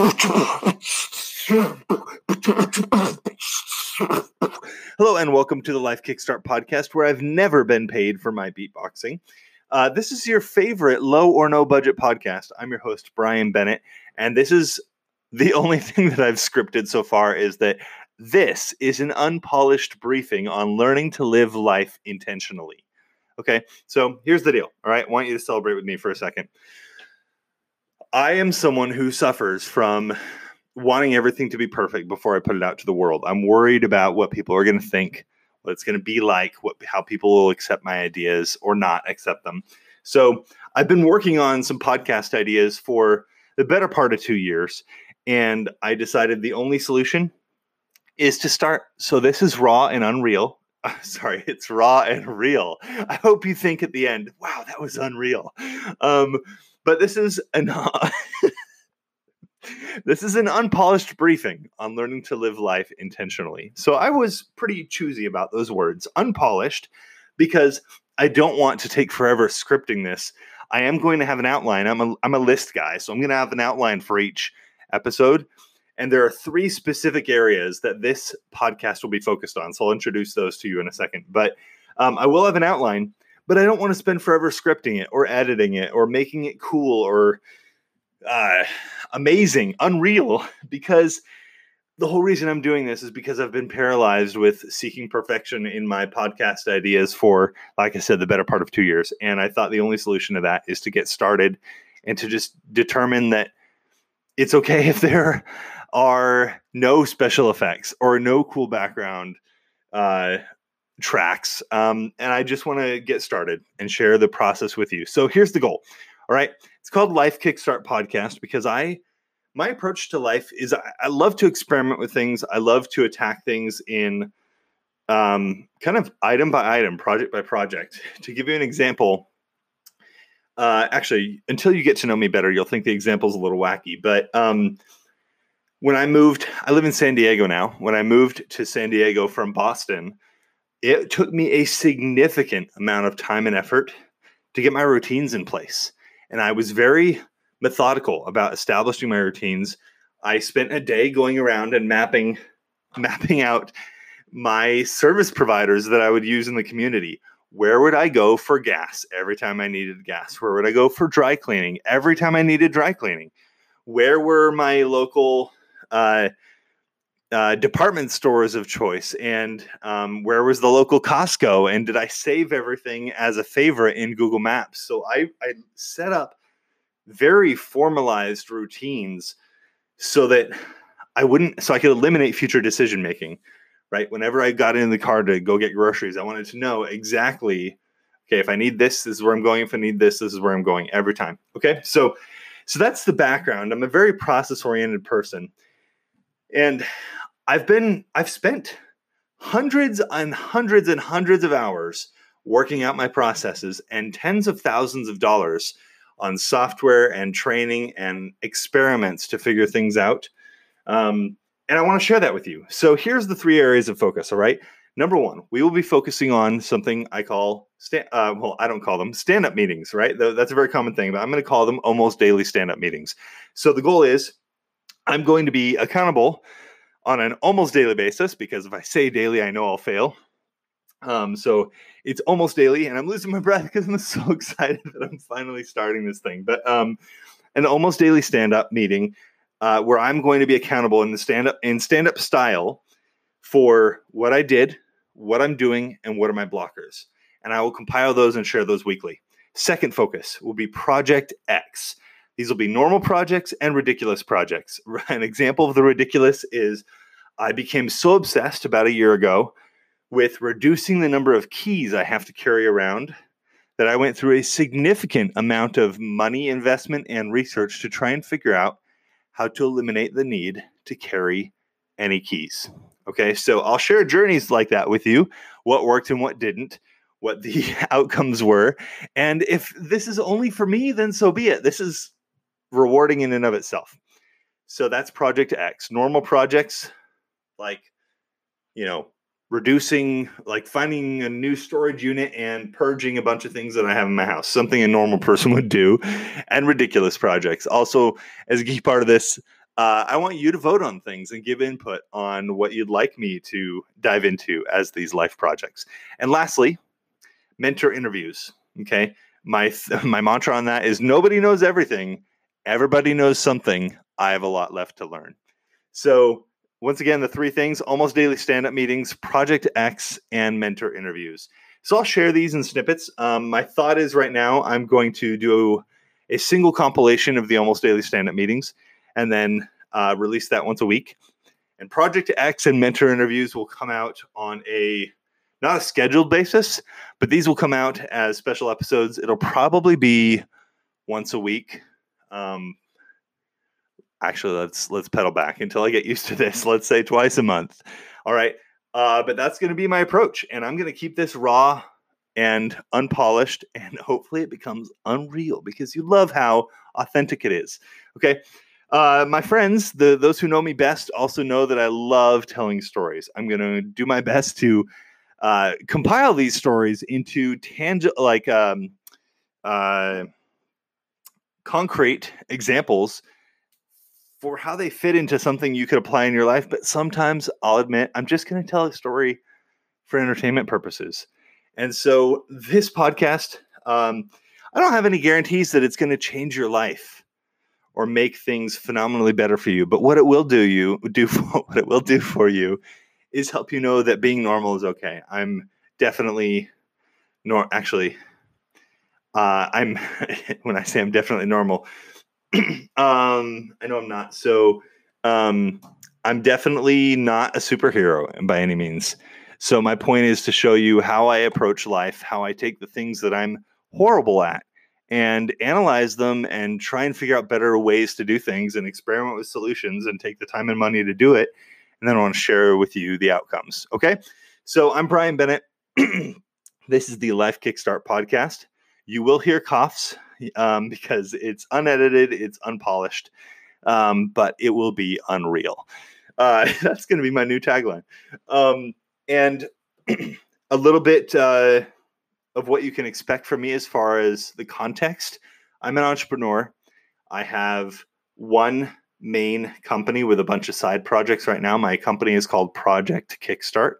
Hello, and welcome to the Life Kickstart podcast, where I've never been paid for my beatboxing. Uh, this is your favorite low or no budget podcast. I'm your host, Bryan Bennett, and this is the only thing that I've scripted so far is that this is an unpolished briefing on learning to live life intentionally. Okay, so here's the deal. All right, I want you to celebrate with me for a second. I am someone who suffers from wanting everything to be perfect before I put it out to the world. I'm worried about what people are going to think, what it's going to be like, what how people will accept my ideas or not accept them. So, I've been working on some podcast ideas for the better part of 2 years and I decided the only solution is to start so this is raw and unreal. Sorry, it's raw and real. I hope you think at the end, wow, that was unreal. Um, but this is an this is an unpolished briefing on learning to live life intentionally. So I was pretty choosy about those words, unpolished, because I don't want to take forever scripting this. I am going to have an outline. I'm a I'm a list guy, so I'm going to have an outline for each episode. And there are three specific areas that this podcast will be focused on. So I'll introduce those to you in a second. But um, I will have an outline but I don't want to spend forever scripting it or editing it or making it cool or uh, amazing, unreal, because the whole reason I'm doing this is because I've been paralyzed with seeking perfection in my podcast ideas for, like I said, the better part of two years. And I thought the only solution to that is to get started and to just determine that it's okay if there are no special effects or no cool background uh, tracks. Um, and I just want to get started and share the process with you. So here's the goal. All right. It's called Life Kickstart Podcast because I, my approach to life is I, I love to experiment with things. I love to attack things in um, kind of item by item, project by project. To give you an example, uh, actually, until you get to know me better, you'll think the example is a little wacky. But um, when I moved, I live in San Diego now. When I moved to San Diego from Boston, it took me a significant amount of time and effort to get my routines in place. And I was very methodical about establishing my routines. I spent a day going around and mapping mapping out my service providers that I would use in the community. Where would I go for gas every time I needed gas? Where would I go for dry cleaning every time I needed dry cleaning? Where were my local uh, uh, department stores of choice and um, where was the local Costco and did I save everything as a favorite in Google Maps? So I, I set up very formalized routines so that I wouldn't, so I could eliminate future decision making. Right. Whenever I got in the car to go get groceries, I wanted to know exactly, okay, if I need this, this is where I'm going. If I need this, this is where I'm going every time. Okay. So, so that's the background. I'm a very process oriented person. And I've been I've spent hundreds and hundreds and hundreds of hours working out my processes and tens of thousands of dollars on software and training and experiments to figure things out. Um, and I want to share that with you. So here's the three areas of focus. All right. Number one, we will be focusing on something I call stand. Uh, well, I don't call them stand-up meetings, right? That's a very common thing, but I'm going to call them almost daily stand-up meetings. So the goal is, I'm going to be accountable on an almost daily basis because if I say daily, I know I'll fail. Um, so it's almost daily, and I'm losing my breath because I'm so excited that I'm finally starting this thing. But um, an almost daily stand-up meeting uh, where I'm going to be accountable in the stand-up in stand-up style for what I did, what I'm doing, and what are my blockers. And I will compile those and share those weekly. Second focus will be Project X. These will be normal projects and ridiculous projects. An example of the ridiculous is I became so obsessed about a year ago with reducing the number of keys I have to carry around that I went through a significant amount of money investment and research to try and figure out how to eliminate the need to carry any keys. Okay, so I'll share journeys like that with you, what worked and what didn't, what the outcomes were. And if this is only for me, then so be it. This is rewarding in and of itself. So that's project X. Normal projects like, you know, reducing, like finding a new storage unit and purging a bunch of things that I have in my house, something a normal person would do, and ridiculous projects. Also, as a key part of this, uh, I want you to vote on things and give input on what you'd like me to dive into as these life projects. And lastly, mentor interviews. Okay, my th- my mantra on that is nobody knows everything, everybody knows something. I have a lot left to learn. So once again, the three things: almost daily stand-up meetings, Project X, and mentor interviews. So I'll share these in snippets. Um, my thought is right now I'm going to do a single compilation of the almost daily stand-up meetings, and then uh, release that once a week. And Project X and mentor interviews will come out on a not a scheduled basis, but these will come out as special episodes. It'll probably be once a week. Um, actually, let's let's pedal back until I get used to this. Let's say twice a month. All right, uh, but that's going to be my approach, and I'm going to keep this raw and unpolished, and hopefully it becomes unreal because you love how authentic it is. Okay. Uh, my friends, the those who know me best, also know that I love telling stories. I'm going to do my best to uh, compile these stories into tangible, like um, uh, concrete examples for how they fit into something you could apply in your life. But sometimes I'll admit I'm just going to tell a story for entertainment purposes. And so this podcast, um, I don't have any guarantees that it's going to change your life or make things phenomenally better for you. But what it will do you do for, what it will do for you is help you know that being normal is okay. I'm definitely nor actually uh, I'm when I say I'm definitely normal. um, I know I'm not. So um, I'm definitely not a superhero by any means. So my point is to show you how I approach life, how I take the things that I'm horrible at and analyze them and try and figure out better ways to do things and experiment with solutions and take the time and money to do it and then I want to share with you the outcomes. Okay. So I'm Bryan Bennett. this is the Life Kickstart podcast. You will hear coughs um, because it's unedited, it's unpolished, um, but it will be unreal. Uh, that's going to be my new tagline. Um, and a little bit uh, of what you can expect from me as far as the context. I'm an entrepreneur. I have one main company with a bunch of side projects right now. My company is called Project Kickstart.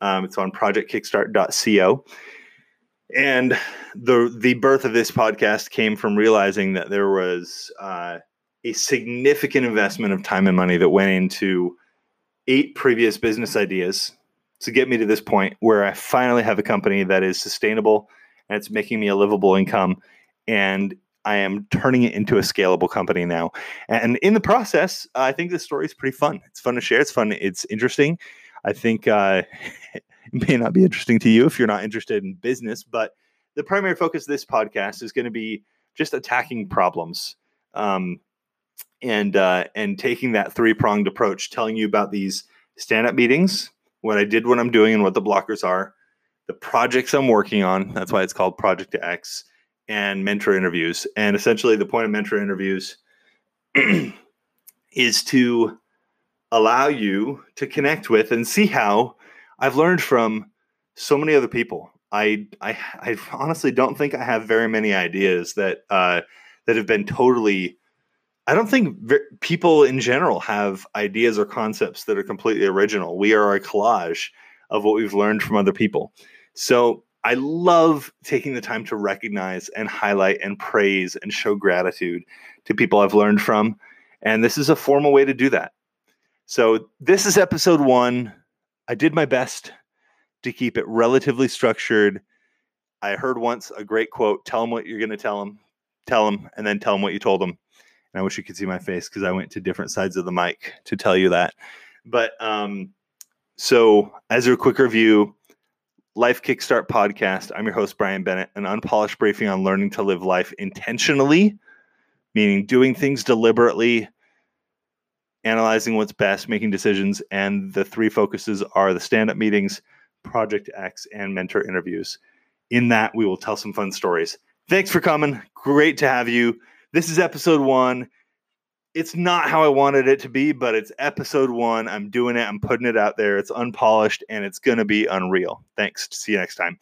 Um, it's on projectkickstart.co. And the the birth of this podcast came from realizing that there was uh, a significant investment of time and money that went into eight previous business ideas to get me to this point where I finally have a company that is sustainable and it's making me a livable income and I am turning it into a scalable company now. And in the process, I think this story is pretty fun. It's fun to share. It's fun. It's interesting. I think uh, may not be interesting to you if you're not interested in business, but the primary focus of this podcast is going to be just attacking problems um, and uh, and taking that three pronged approach, telling you about these stand up meetings, what I did, what I'm doing, and what the blockers are, the projects I'm working on. That's why it's called Project X and mentor interviews. And essentially, the point of mentor interviews is to allow you to connect with and see how I've learned from so many other people. I, I, I honestly don't think I have very many ideas that uh, that have been totally. I don't think people in general have ideas or concepts that are completely original. We are a collage of what we've learned from other people. So I love taking the time to recognize and highlight and praise and show gratitude to people I've learned from. And this is a formal way to do that. So, this is episode one. I did my best to keep it relatively structured. I heard once a great quote tell them what you're going to tell them, tell them, and then tell them what you told them. And I wish you could see my face because I went to different sides of the mic to tell you that. But um, so, as a quick review, Life Kickstart podcast. I'm your host, Bryan Bennett, an unpolished briefing on learning to live life intentionally, meaning doing things deliberately, analyzing what's best, making decisions. And the three focuses are the stand up meetings, Project X, and mentor interviews. In that, we will tell some fun stories. Thanks for coming. Great to have you. This is episode one it's not how I wanted it to be, but it's episode one. I'm doing it. I'm putting it out there. It's unpolished and it's going to be unreal. Thanks. See you next time.